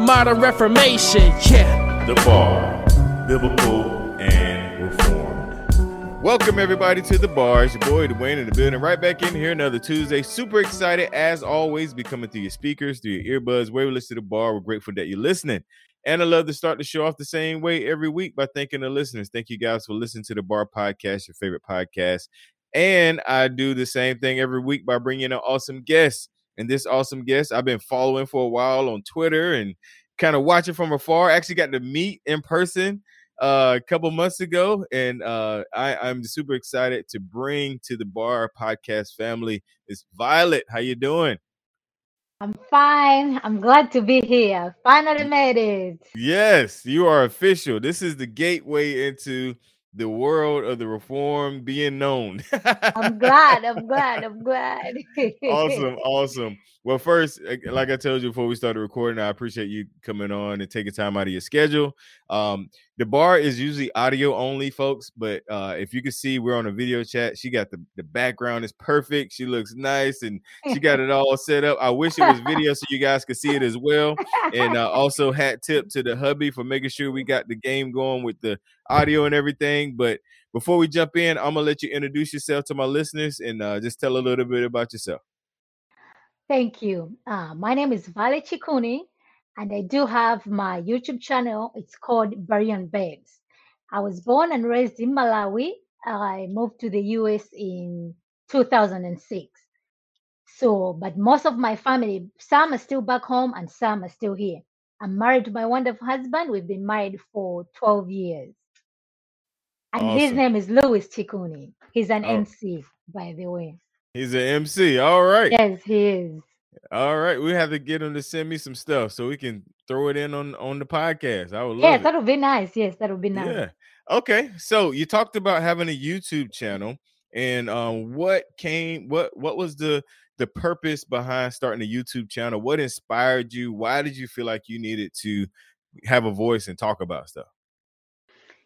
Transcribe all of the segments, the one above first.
modern Reformation. Yeah. The Bar, Biblical and Reformed. Welcome everybody to the bar. It's your boy Dwayne in the building. Right back in here another Tuesday. Super excited as always. Be coming through your speakers, through your earbuds. Where we listen to the bar. We're grateful that you're listening. And I love to start the show off the same way every week by thanking the listeners. Thank you guys for listening to the Bar Podcast, your favorite podcast. And I do the same thing every week by bringing an awesome guest. And this awesome guest I've been following for a while on Twitter and kind of watching from afar. Actually got to meet in person uh, a couple months ago, and uh, I, I'm super excited to bring to the Bar Podcast family is Violet. How you doing? I'm fine. I'm glad to be here. Finally made it. Yes, you are official. This is the gateway into the world of the reform being known. I'm glad. I'm glad. I'm glad. awesome, awesome. Well, first, like I told you before we started recording, I appreciate you coming on and taking time out of your schedule. Um, the bar is usually audio only, folks, but uh, if you can see, we're on a video chat. She got the, the background is perfect. She looks nice and she got it all set up. I wish it was video so you guys could see it as well. And uh, also, hat tip to the hubby for making sure we got the game going with the audio and everything. But before we jump in, I'm gonna let you introduce yourself to my listeners and uh, just tell a little bit about yourself. Thank you. Uh, my name is Violet Chikuni, and I do have my YouTube channel. It's called Berean Babes. I was born and raised in Malawi. I moved to the US in 2006. So, but most of my family, some are still back home and some are still here. I'm married to my wonderful husband. We've been married for 12 years. And his name is Louis Chikuni. He's an Oh. MC, by the way. He's an MC. All right. Yes, he is. All right. We have to get him to send me some stuff so we can throw it in on on the podcast. I would love Yes, it. that would be nice. Yes, that would be nice. Yeah. Okay. So you talked about having a YouTube channel and um what came what what was the the purpose behind starting a YouTube channel? What inspired you? Why did you feel like you needed to have a voice and talk about stuff?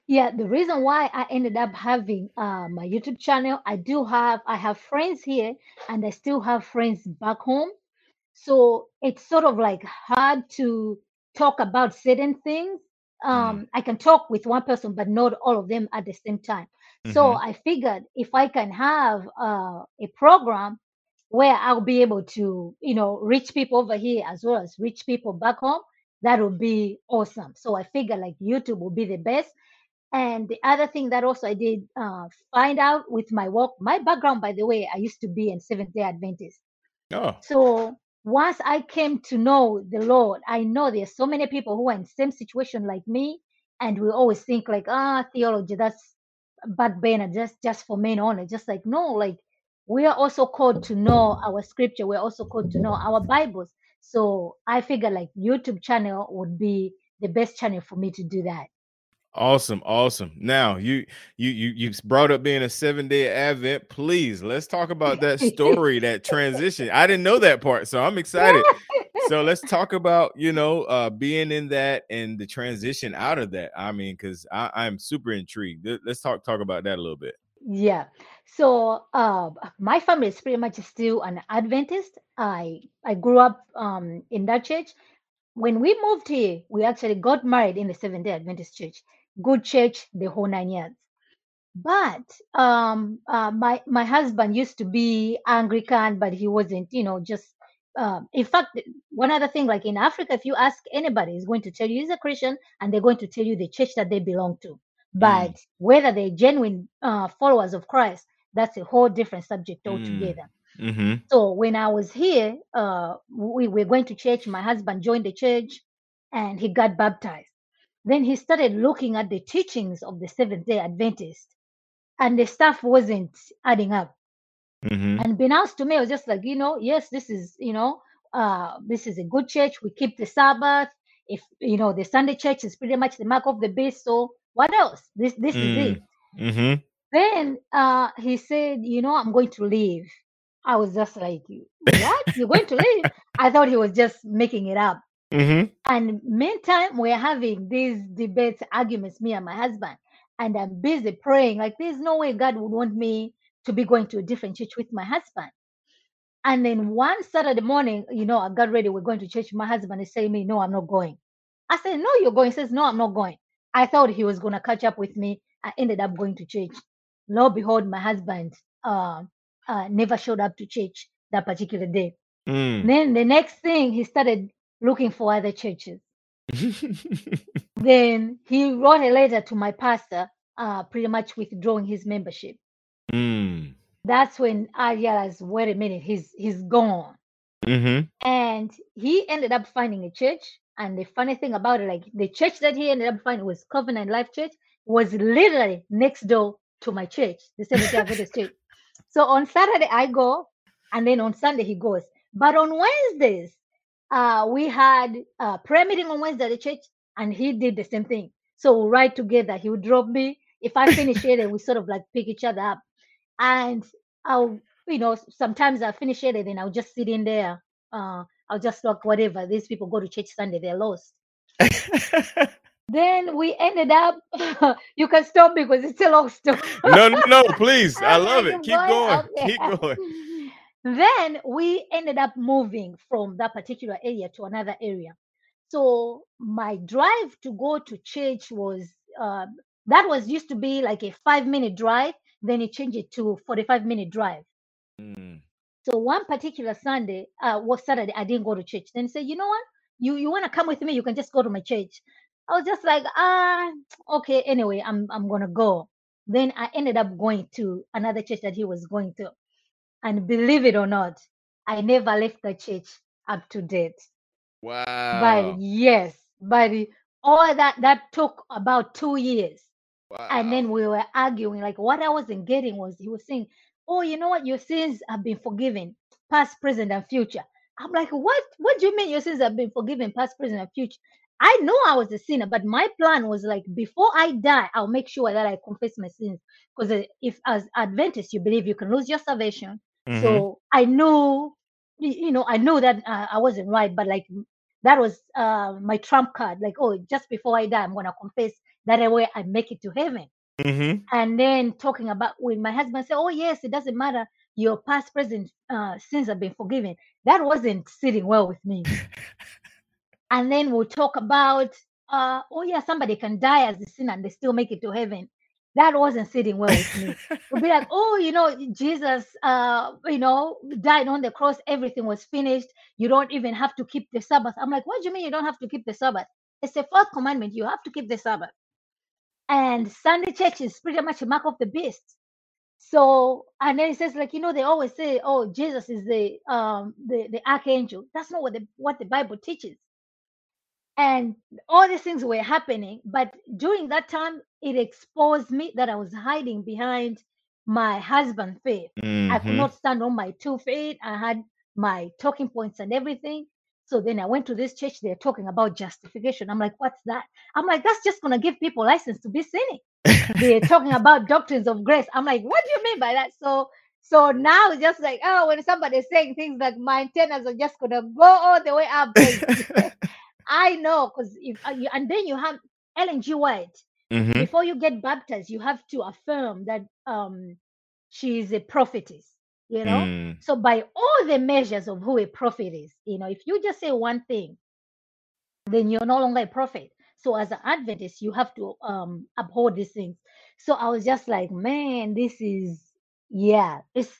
Yeah, the reason why I ended up having uh, my YouTube channel, I do have I have friends here and I still have friends back home. So it's sort of like hard to talk about certain things. Mm. Um, I can talk with one person, but not all of them at the same time. So Mhm. I figured if I can have uh, a program where I'll be able to, you know, reach people over here as well as reach people back home, that would be awesome. So I figured like YouTube will be the best. And the other thing that also I did uh, find out with my work, my background, by the way, I used to be in Seventh Day Adventist. Oh. So once I came to know the Lord, I know there's so many people who are in same situation like me, and we always think like, ah, theology, that's bad banner, just just for men only. Just like no, like we are also called to know our scripture. We're also called to know our Bibles. So I figured like YouTube channel would be the best channel for me to do that. Awesome, awesome. Now you you you you brought up being a seven day Advent. Please let's talk about that story, that transition. I didn't know that part, so I'm excited. So let's talk about you know uh being in that and the transition out of that. I mean, because I'm super intrigued. Let- Let's talk talk about that a little bit. Yeah. So uh, my family is pretty much still an Adventist. I I grew up um, in that church. When we moved here, we actually got married in the Seventh Day Adventist church. Good church, the whole nine yards. But um, uh, my my husband used to be Anglican, but he wasn't. You know, just um, in fact, one other thing, like in Africa, if you ask anybody, is going to tell you he's a Christian, and they're going to tell you the church that they belong to. But whether they're genuine uh, followers of Christ, that's a whole different subject Mm. altogether. Mm-hmm. So when I was here, uh, we were going to church. My husband joined the church, and he got baptized. Then he started looking at the teachings of the Seventh Day Adventist, and the stuff wasn't adding up. Mm-hmm. And unbeknownst to me, I was just like, you know, yes, this is, you know, uh, this is a good church. We keep the Sabbath. If you know the Sunday church is pretty much the mark of the beast. So what else? This this is it. Mm. Mm-hmm. Then uh, he said, you know, I'm going to leave. I was just like, what? You're going to leave? I thought he was just making it up. Mm-hmm. And meantime, we're having these debates, arguments, me and my husband. And I'm busy praying. Like, there's no way God would want me to be going to a different church with my husband. And then one Saturday morning, you know, I got ready. We're going to church. My husband is saying me, no, I'm not going. I said, no, you're going. He says, no, I'm not going. I thought he was going to catch up with me. I ended up going to church. Lo behold, my husband uh, uh, never showed up to church that particular day. Mm. Then the next thing, he started looking for other churches. Then he wrote a letter to my pastor, uh, pretty much withdrawing his membership. mm. That's when I realized, wait a minute, he's he's gone. Mm-hmm. And he ended up finding a church. And the funny thing about it, like the church that he ended up finding was Covenant Life Church, was literally next door to my church, the Seventh Day Adventist Church. So on Saturday I go, and then on Sunday he goes. But on Wednesdays, uh, we had a prayer meeting on Wednesday at the church, and he did the same thing. So we ride together. He would drop me. If I finish it, we sort of like pick each other up. And I'll, you know, sometimes I finish it, and then I'll just sit in there. Uh, I'll just talk whatever. These people go to church Sunday, they're lost. Then we ended up. you can stop because it's a long story. no, no, no, please. I love it. keep Keep going. going. Keep going. Then we ended up moving from that particular area to another area. So my drive to go to church was uh, that was used to be like a five minute drive. Then he changed it to 45 minute drive. Mm. So one particular Sunday, uh, was Saturday, I didn't go to church. Then he said, you know what? You you want to come with me? You can just go to my church. I was just like, ah, okay. Anyway, I'm I'm gonna go. Then I ended up going to another church that he was going to, and believe it or not, I never left the church up to date. Wow. But yes, but all that that took about two years. wow. And then we were arguing. Like what I wasn't getting was he was saying, "Oh, you know what? Your sins have been forgiven, past, present, and future." I'm like, "What? What do you mean your sins have been forgiven, past, present, and future?" I know I was a sinner, but my plan was like, before I die, I'll make sure that I confess my sins. Because if, as Adventist, you believe you can lose your salvation, Mhm. so I know, you know, I know that uh, I wasn't right, but like that was uh, my trump card. Like, oh, just before I die, I'm gonna confess. That way, I make it to heaven Mhm. and then talking about when my husband said, "Oh yes, it doesn't matter. Your past, present uh, sins have been forgiven." That wasn't sitting well with me. and then we'll talk about, uh, "Oh yeah, somebody can die as a sinner and they still make it to heaven." That wasn't sitting well with me. We'll be like, "Oh, you know, Jesus, uh, you know, died on the cross. Everything was finished. You don't even have to keep the Sabbath." I'm like, "What do you mean you don't have to keep the Sabbath? It's the fourth commandment. You have to keep the Sabbath." and Sunday church is pretty much a mark of the beast. So and then it says like you know they always say oh Jesus is the um the the archangel. That's not what the what the Bible teaches. And all these things were happening, but during that time it exposed me that I was hiding behind my husband's faith. I could Mhm. not stand on my two feet. I had my talking points and everything. So then I went to this church. They're talking about justification. I'm like, what's that? I'm like, that's just gonna give people license to be sinning. They're talking about doctrines of grace. I'm like, what do you mean by that? So so now it's just like, oh, when somebody's saying things like my antennas are just gonna go all the way up. I know, because if uh, you, and then you have Ellen G. White Mhm. before you get baptized, you have to affirm that um she is a prophetess, you know. Mm. So by all the measures of who a prophet is, you know, if you just say one thing, then you're no longer a prophet. So as an Adventist, you have to um uphold these things. So I was just like, man, this is yeah, it's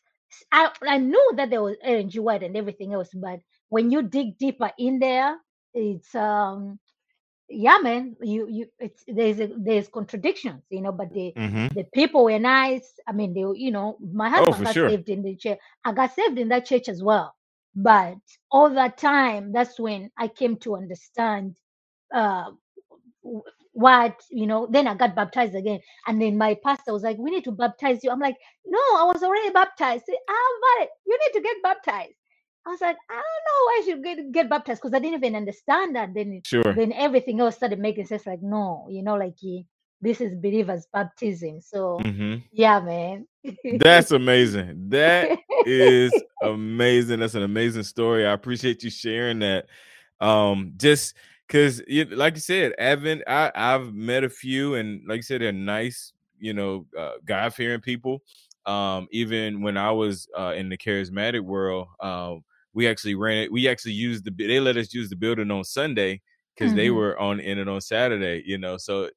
I, I knew that there was Ellen White and everything else, but when you dig deeper in there, it's um yeah, man, you you it's there's a, there's contradictions, you know, but the Mhm. the people were nice. I mean, they you know, my Oh, husband for got sure. saved in the church. I got saved in that church as well. But all that time, that's when I came to understand uh what you know then i got baptized again and then my pastor was like we need to baptize you i'm like no i was already baptized Say, ah but you need to get baptized I was like, I don't know, I should get get baptized because I didn't even understand that. Then it- Sure. then everything else started making sense. Like, no, you know, like he, this is believers baptism. So hmm yeah, man. That's amazing. That is amazing. That's an amazing story. I appreciate you sharing that. Um, just because, like you said, Advent, I, I've met a few, and like you said, they're nice, you know, uh, God fearing people. Um, even when I was uh, in the charismatic world, um, we actually ran it. We actually used the. They let us use the building on Sunday because they Mhm. were on in it on Saturday. You know, so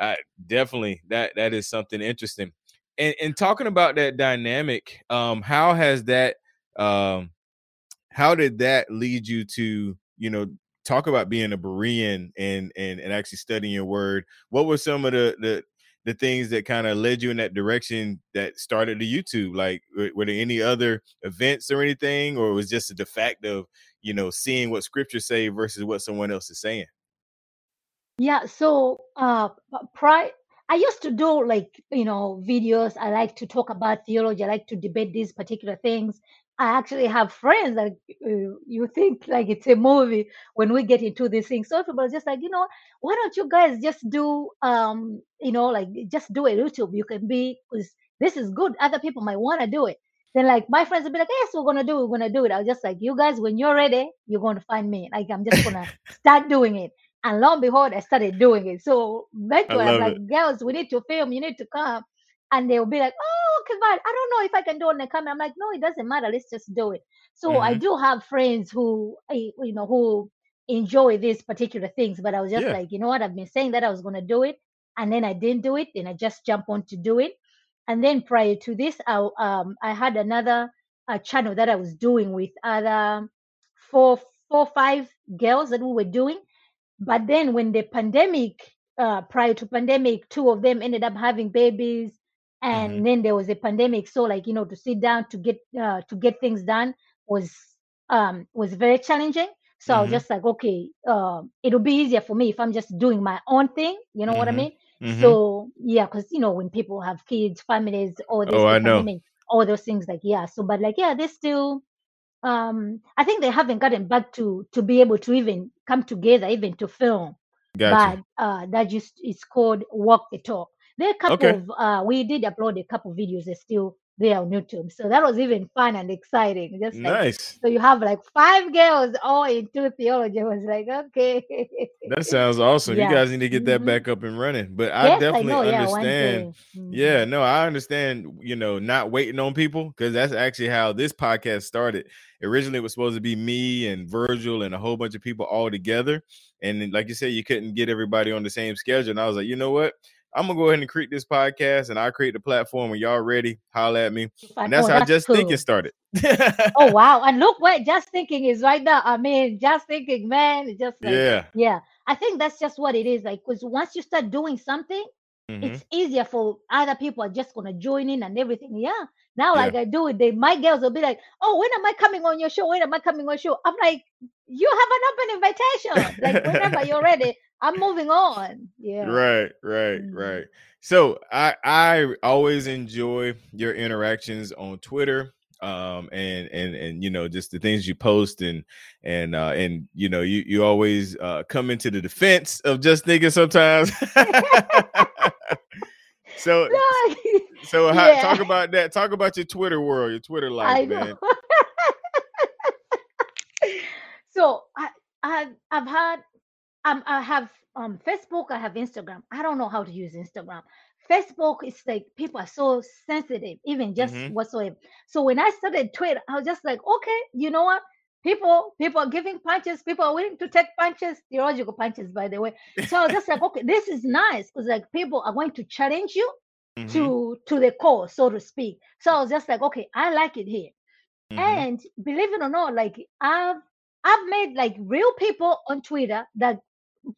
I, definitely that that is something interesting. And and talking about that dynamic, um, how has that um how did that lead you to, you know, talk about being a Berean and and and actually studying your word? What were some of the the the things that kind of led you in that direction that started the YouTube? Like, were, were there any other events or anything, or was just the fact of you know seeing what Scripture say versus what someone else is saying? Yeah, so uh pri I used to do like, you know, videos. I like to talk about theology. I like to debate these particular things. I actually have friends that uh, you think like it's a movie when we get into these things. So everybody's just like, you know, why don't you guys just do, um, you know, like just do a YouTube. You can be, because this is good. Other people might want to do it. Then like my friends will be like, yes, we're gonna do, it. we're gonna do it. I was just like, you guys, when you're ready, you're gonna find me. Like I'm just gonna start doing it. And lo and behold, I started doing it. So I'm love like, girls, we need to film. You need to come. And they'll be like, oh, I don't know if I can do it on the camera. I'm like, no, it doesn't matter. Let's just do it. So I Mhm. do have friends who, eh, you know, who enjoy these particular things. But I was just Yeah. like, you know what? I've been saying that I was going to do it. And then I didn't do it. and I just jump on to do it. And then prior to this, I, um, I had another uh, channel that I was doing with other four, four, five girls that we were doing. But then when the pandemic, uh, prior to pandemic, two of them ended up having babies, and Mhm. then there was a pandemic. So like you know, to sit down to get uh, to get things done was um was very challenging. So I was Mhm. just like, okay, um, it'll be easier for me if I'm just doing my own thing. You know what I Mhm. mean? So yeah, because you know when people have kids, families, all this, Oh, I know. pandemic, all those things, like yeah. So but like yeah, they still um i think they haven't gotten back to to be able to even come together even to film Gotcha. but uh that just is called walk the talk there couple Okay. of uh we did upload a couple of videos they're still there on youtube so that was even fun and exciting just like Nice. so you have like five girls all into theology I was like okay That sounds awesome. You guys need to get that hmm back up and running. But I yes i definitely yeah one understand. Yeah, hmm no, I understand, you know, not waiting on people because that's actually how this podcast started. Originally, it was supposed to be me and Virgil and a whole bunch of people all together. And like you said, you couldn't get everybody on the same schedule. And I was like, you know what? I'm gonna go ahead and create this podcast and I'll create the platform when y'all ready. Holla at me. And that's oh how that's just thinking started. Oh wow! And look what just thinking is right now. I mean, just thinking, man, it's just like yeah. yeah. I think that's just what it is. Like, because once you start doing something, hmm it's easier for other people are just gonna join in and everything. Yeah. Now, Yeah. like I do it, they my girls will be like, "Oh, when am I coming on your show? When am I coming on your show?" I'm like, "You have an open invitation. Like whenever you're ready, I'm moving on." Yeah. Right, right, Mhm. right. So I I always enjoy your interactions on Twitter, um, and and and you know just the things you post and and uh, and you know you you always uh, come into the defense of just thinking sometimes. so No, so how, yeah, talk about that. Talk about your Twitter world, your Twitter life, man. know. So I, I I've had um I have um Facebook, I have Instagram. I don't know how to use Instagram. Facebook is like people are so sensitive, even just hmm whatsoever. So when I started Twitter, I was just like, okay, you know what? People, people are giving punches. People are willing to take punches, theological punches, by the way. So I was just like, okay, this is nice because like people are going to challenge you hmm to to the core, so to speak. So I was just like, okay, I like it here. hmm And believe it or not, like I've I've made like real people on Twitter that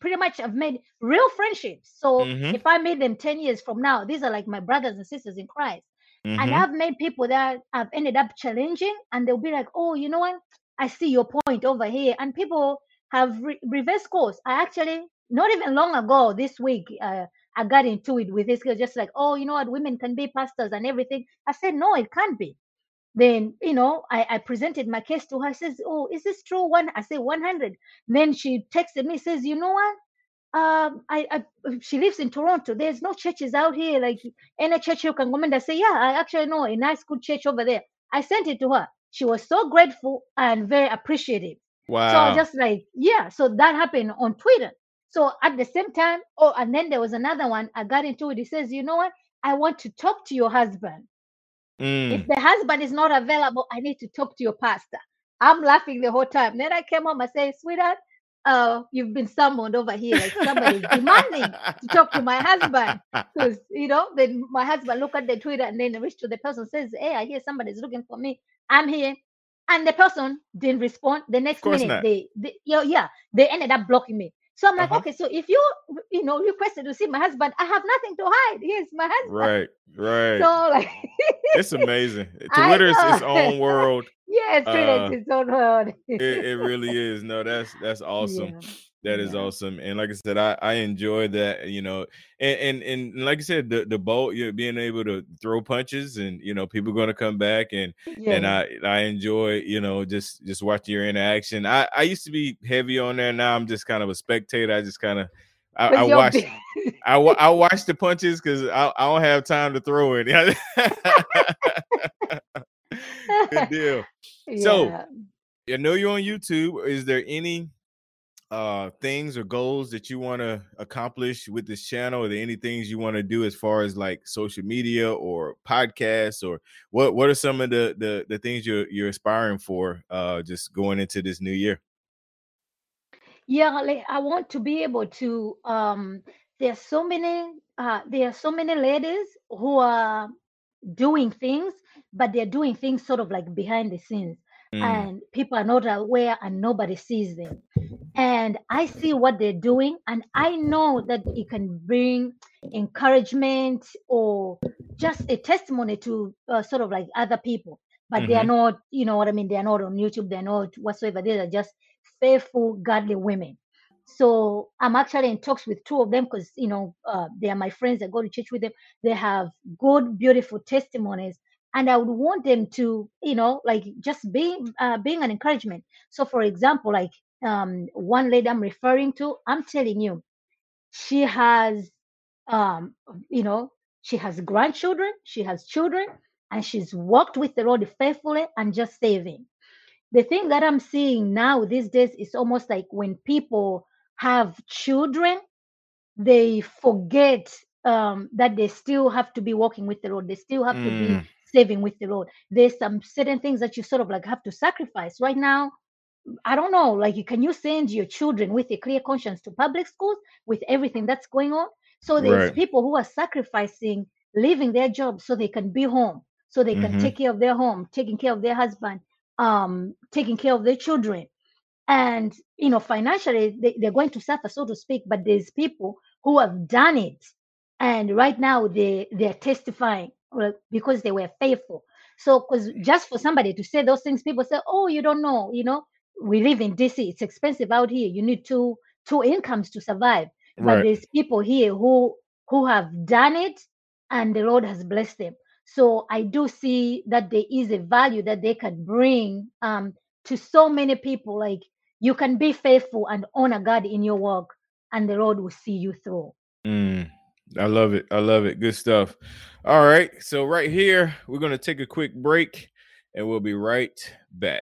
pretty much have made real friendships. So hmm if I meet them 10 years from now, these are like my brothers and sisters in Christ. And hmm I've made people that I've ended up challenging and they'll be like, oh, you know what? I see your point over here. And people have re- reverse course. I actually, not even long ago this week, uh, I got into it with this girl, just like, oh, you know what? Women can be pastors and everything. I said, no, it can't be then you know I, I presented my case to her. Says oh is this true? One i say 100 then she texted me says you know what? Um I, I she lives in toronto. There's no churches out here like any church you can go and i say yeah i actually know a nice good church over there. I sent it to her. She was so grateful and very appreciative. Wow. so I was just like yeah so that happened on twitter. So at the same time oh and then there was another one. I got into it. He says you know what? I want to talk to your husband Mm. if the husband is not available, I need to talk to your pastor. I'm laughing the whole time. Then I came home and say, sweetheart, uh, you've been summoned over here. Like somebody's demanding to talk to my husband. Because, you know, then my husband look at the Twitter and then reach to the person says, Hey, I hear somebody's looking for me. I'm here. And the person didn't respond. The next minute, not. they, they yeah, yeah, they ended up blocking me. So I'm like, Uh-huh. okay, so if you, you know, requested to see my husband, I have nothing to hide. Here's my husband. Right. Right. So like, it's amazing. I Twitter's its own world. yeah, it's Uh, its own world. It, it really is. No, that's that's awesome. Yeah. That is Yeah. awesome. And like I said, I, I enjoy that, you know, and, and and like I said, the the bolt, you know, being able to throw punches and you know, people gonna come back and and I I enjoy, you know, just just watching your interaction. I I used to be heavy on there. Now I'm just kind of a spectator. I just kind of I, I watch I, I watch the punches because I, I don't have time to throw it. Good deal. So- I know you're on YouTube. Is there any uh things or goals that you want to accomplish with this channel? Are there any things you want to do as far as like social media or podcasts or what what are some of the the, the things you're you're aspiring for uh just going into this new year? yeah like i want to be able to um there's so many uh there are so many ladies who are doing things but they're doing things sort of like behind the scenes Mm, and people are not aware and nobody sees them. And i see what they're doing and i know that it can bring encouragement or just a testimony to uh, sort of like other people. But they are not you know what i mean they are not on youtube they're not whatsoever. They are just faithful godly women. So i'm actually in talks with two of them because you know uh, they are my friends i go to church with them. They have good beautiful testimonies and i would want them to you know like just being uh, being an encouragement. So for example like um one lady i'm referring to i'm telling you she has um you know she has grandchildren she has children and she's walked with the lord faithfully and just saving. The thing that i'm seeing now these days is almost like when people have children they forget um that they still have to be walking with the lord. They still have to be Mm. Saving with the lord there's some certain things that you sort of like have to sacrifice right now I don't know, like you can you send your children with a clear conscience to public schools with everything that's going on? So there's Right. people who are sacrificing leaving their jobs so they can be home, so they can Mhm. take care of their home, taking care of their husband, um, taking care of their children. And you know, financially they, they're going to suffer, so to speak, but there's people who have done it and right now they they're testifying because they were faithful. So because just for somebody to say those things, people say, Oh, you don't know, you know, we live in DC, it's expensive out here. You need two two incomes to survive. But Right. there's people here who who have done it and the Lord has blessed them. So I do see that there is a value that they can bring um to so many people. Like you can be faithful and honor God in your work, and the Lord will see you through. Mm, I love it. I love it. Good stuff. All right. So right here, we're gonna take a quick break, and we'll be right back.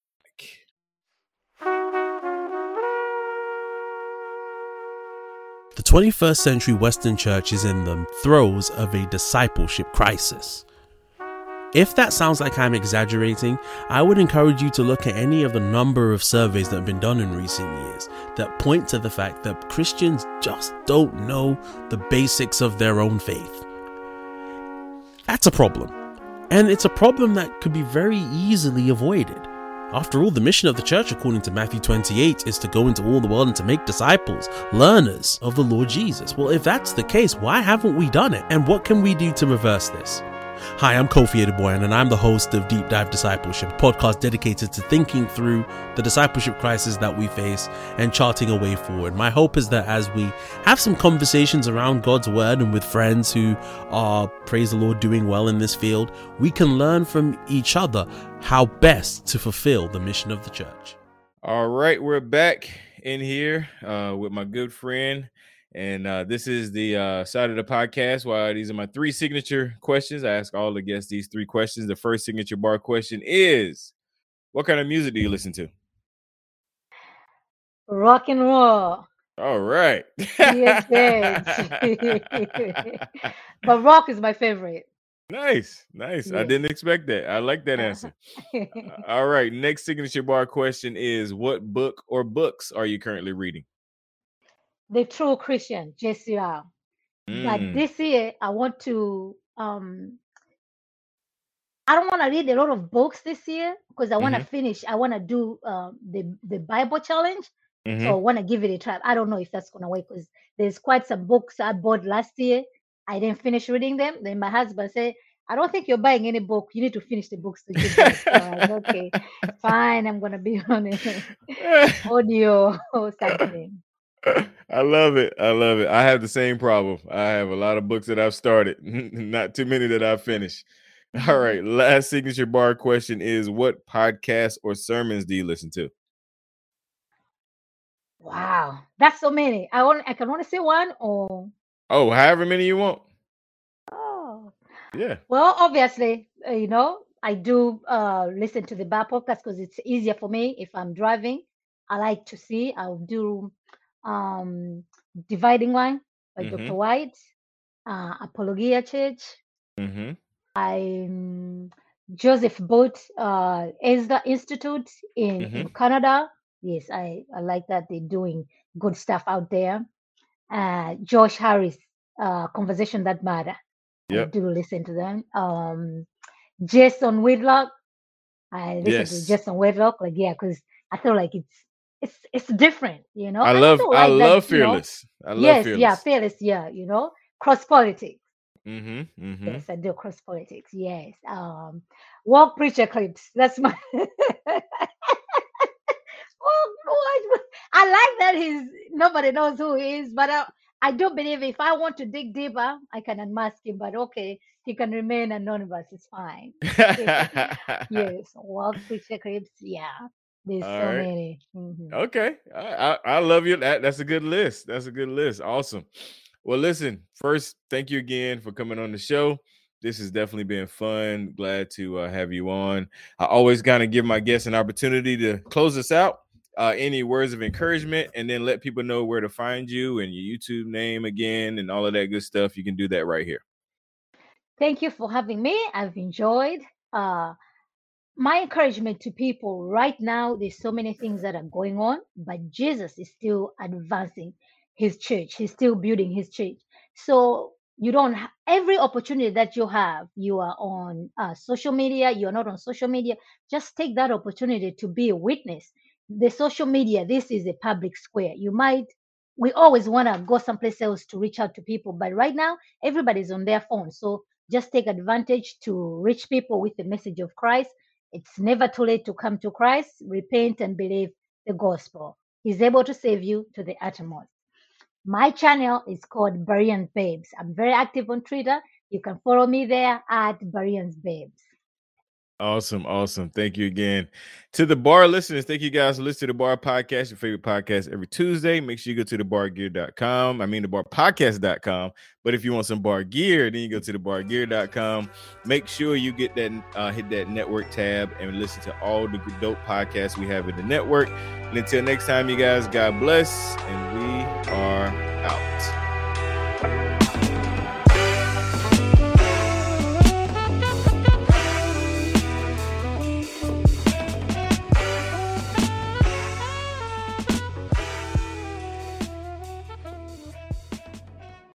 21st century Western church is in the throes of a discipleship crisis. If that sounds like I'm exaggerating, I would encourage you to look at any of the number of surveys that have been done in recent years that point to the fact that Christians just don't know the basics of their own faith. That's a problem. And it's a problem that could be very easily avoided. After all, the mission of the church, according to Matthew 28, is to go into all the world and to make disciples, learners of the Lord Jesus. Well, if that's the case, why haven't we done it? And what can we do to reverse this? Hi, I'm Kofi Adu-Boahen, and I'm the host of Deep Dive Discipleship, a podcast dedicated to thinking through the discipleship crisis that we face and charting a way forward. My hope is that as we have some conversations around God's Word and with friends who are, praise the Lord, doing well in this field, we can learn from each other how best to fulfill the mission of the church. All right, we're back in here uh, with my good friend and uh, this is the uh, side of the podcast. Why these are my three signature questions. I ask all the guests these three questions. The first signature bar question is What kind of music do you listen to? Rock and roll. All right. yes, but rock is my favorite. Nice, nice. Yes. I didn't expect that. I like that answer. all right. Next signature bar question is What book or books are you currently reading? The true Christian, J.C. Ryle. Mm. But this year, I want to. um I don't want to read a lot of books this year because I want to mm-hmm. finish. I want to do uh, the the Bible challenge. Mm-hmm. So I want to give it a try. I don't know if that's gonna work because there's quite some books I bought last year. I didn't finish reading them. Then my husband said, I don't think you're buying any book. You need to finish the books to so okay, fine. I'm gonna be on it. audio or something. I love it. I love it. I have the same problem. I have a lot of books that I've started, not too many that I've finished. All mm-hmm. Last signature bar question is what podcasts or sermons do you listen to? Wow. That's so many. I want I can only say one or Oh, however many you want. Oh. Yeah. Well, obviously, uh, you know, I do uh listen to the bar podcast because it's easier for me if I'm driving. I like to see. I'll do um, Dividing Line by mm-hmm. Dr. White, uh, Apologia Church. Mm-hmm. I'm Joseph Boot uh, Ezra Institute in, mm-hmm. in, Canada. Yes, I, I like that they're doing good stuff out there. Uh, Jon Harris, uh, Conversation That Matter. Yep. I do listen to them. Um, Jason Whitlock. I listen yes. to Jason Whitlock. Like, yeah, because I feel like it's it's it's different, you know. I love I, I love fearless. You know, I love yes, fearless. yeah, fearless, yeah, you know, cross politics. Mm-hmm, mm-hmm. Yes, I do cross politics. Yes. Um, Woke Preacher Clips. That's my. well, I like that he's nobody knows who he is, but I, I do believe if I want to dig deeper, I can unmask him. But okay, he can remain anonymous. It's fine. yes, Woke Preacher Clips. Yeah. There's All so right. many. Mm-hmm. Okay, I, I, I love you. That that's a good list. That's a good list. Awesome. Well, listen. First, thank you again for coming on the show. This has definitely been fun. Glad to uh, have you on. I always kind of give my guests an opportunity to close us out. Uh, any words of encouragement, and then let people know where to find you and your YouTube name again, and all of that good stuff. You can do that right here. Thank you for having me. I've enjoyed. Uh, my encouragement to people right now there's so many things that are going on but jesus is still advancing his church. He's still building his church. So you don't every opportunity that you have you are on uh, social media you're not on social media just take that opportunity to be a witness. The social media this is a public square. You might we always want to go someplace else to reach out to people but right now everybody's on their phone. So just take advantage to reach people with the message of christ it's never too late to come to Christ, repent, and believe the gospel. He's able to save you to the uttermost. My channel is called Bereans Babes. I'm very active on Twitter. You can follow me there at Bereans Babes. Awesome, awesome. Thank you again. To the bar listeners, thank you guys for listening to the bar podcast, your favorite podcast every Tuesday. Make sure you go to the bargear.com. I mean the bar podcast.com. But if you want some bar gear, then you go to the bargear.com. Make sure you get that uh, hit that network tab and listen to all the dope podcasts we have in the network. And until next time, you guys, God bless, and we are out.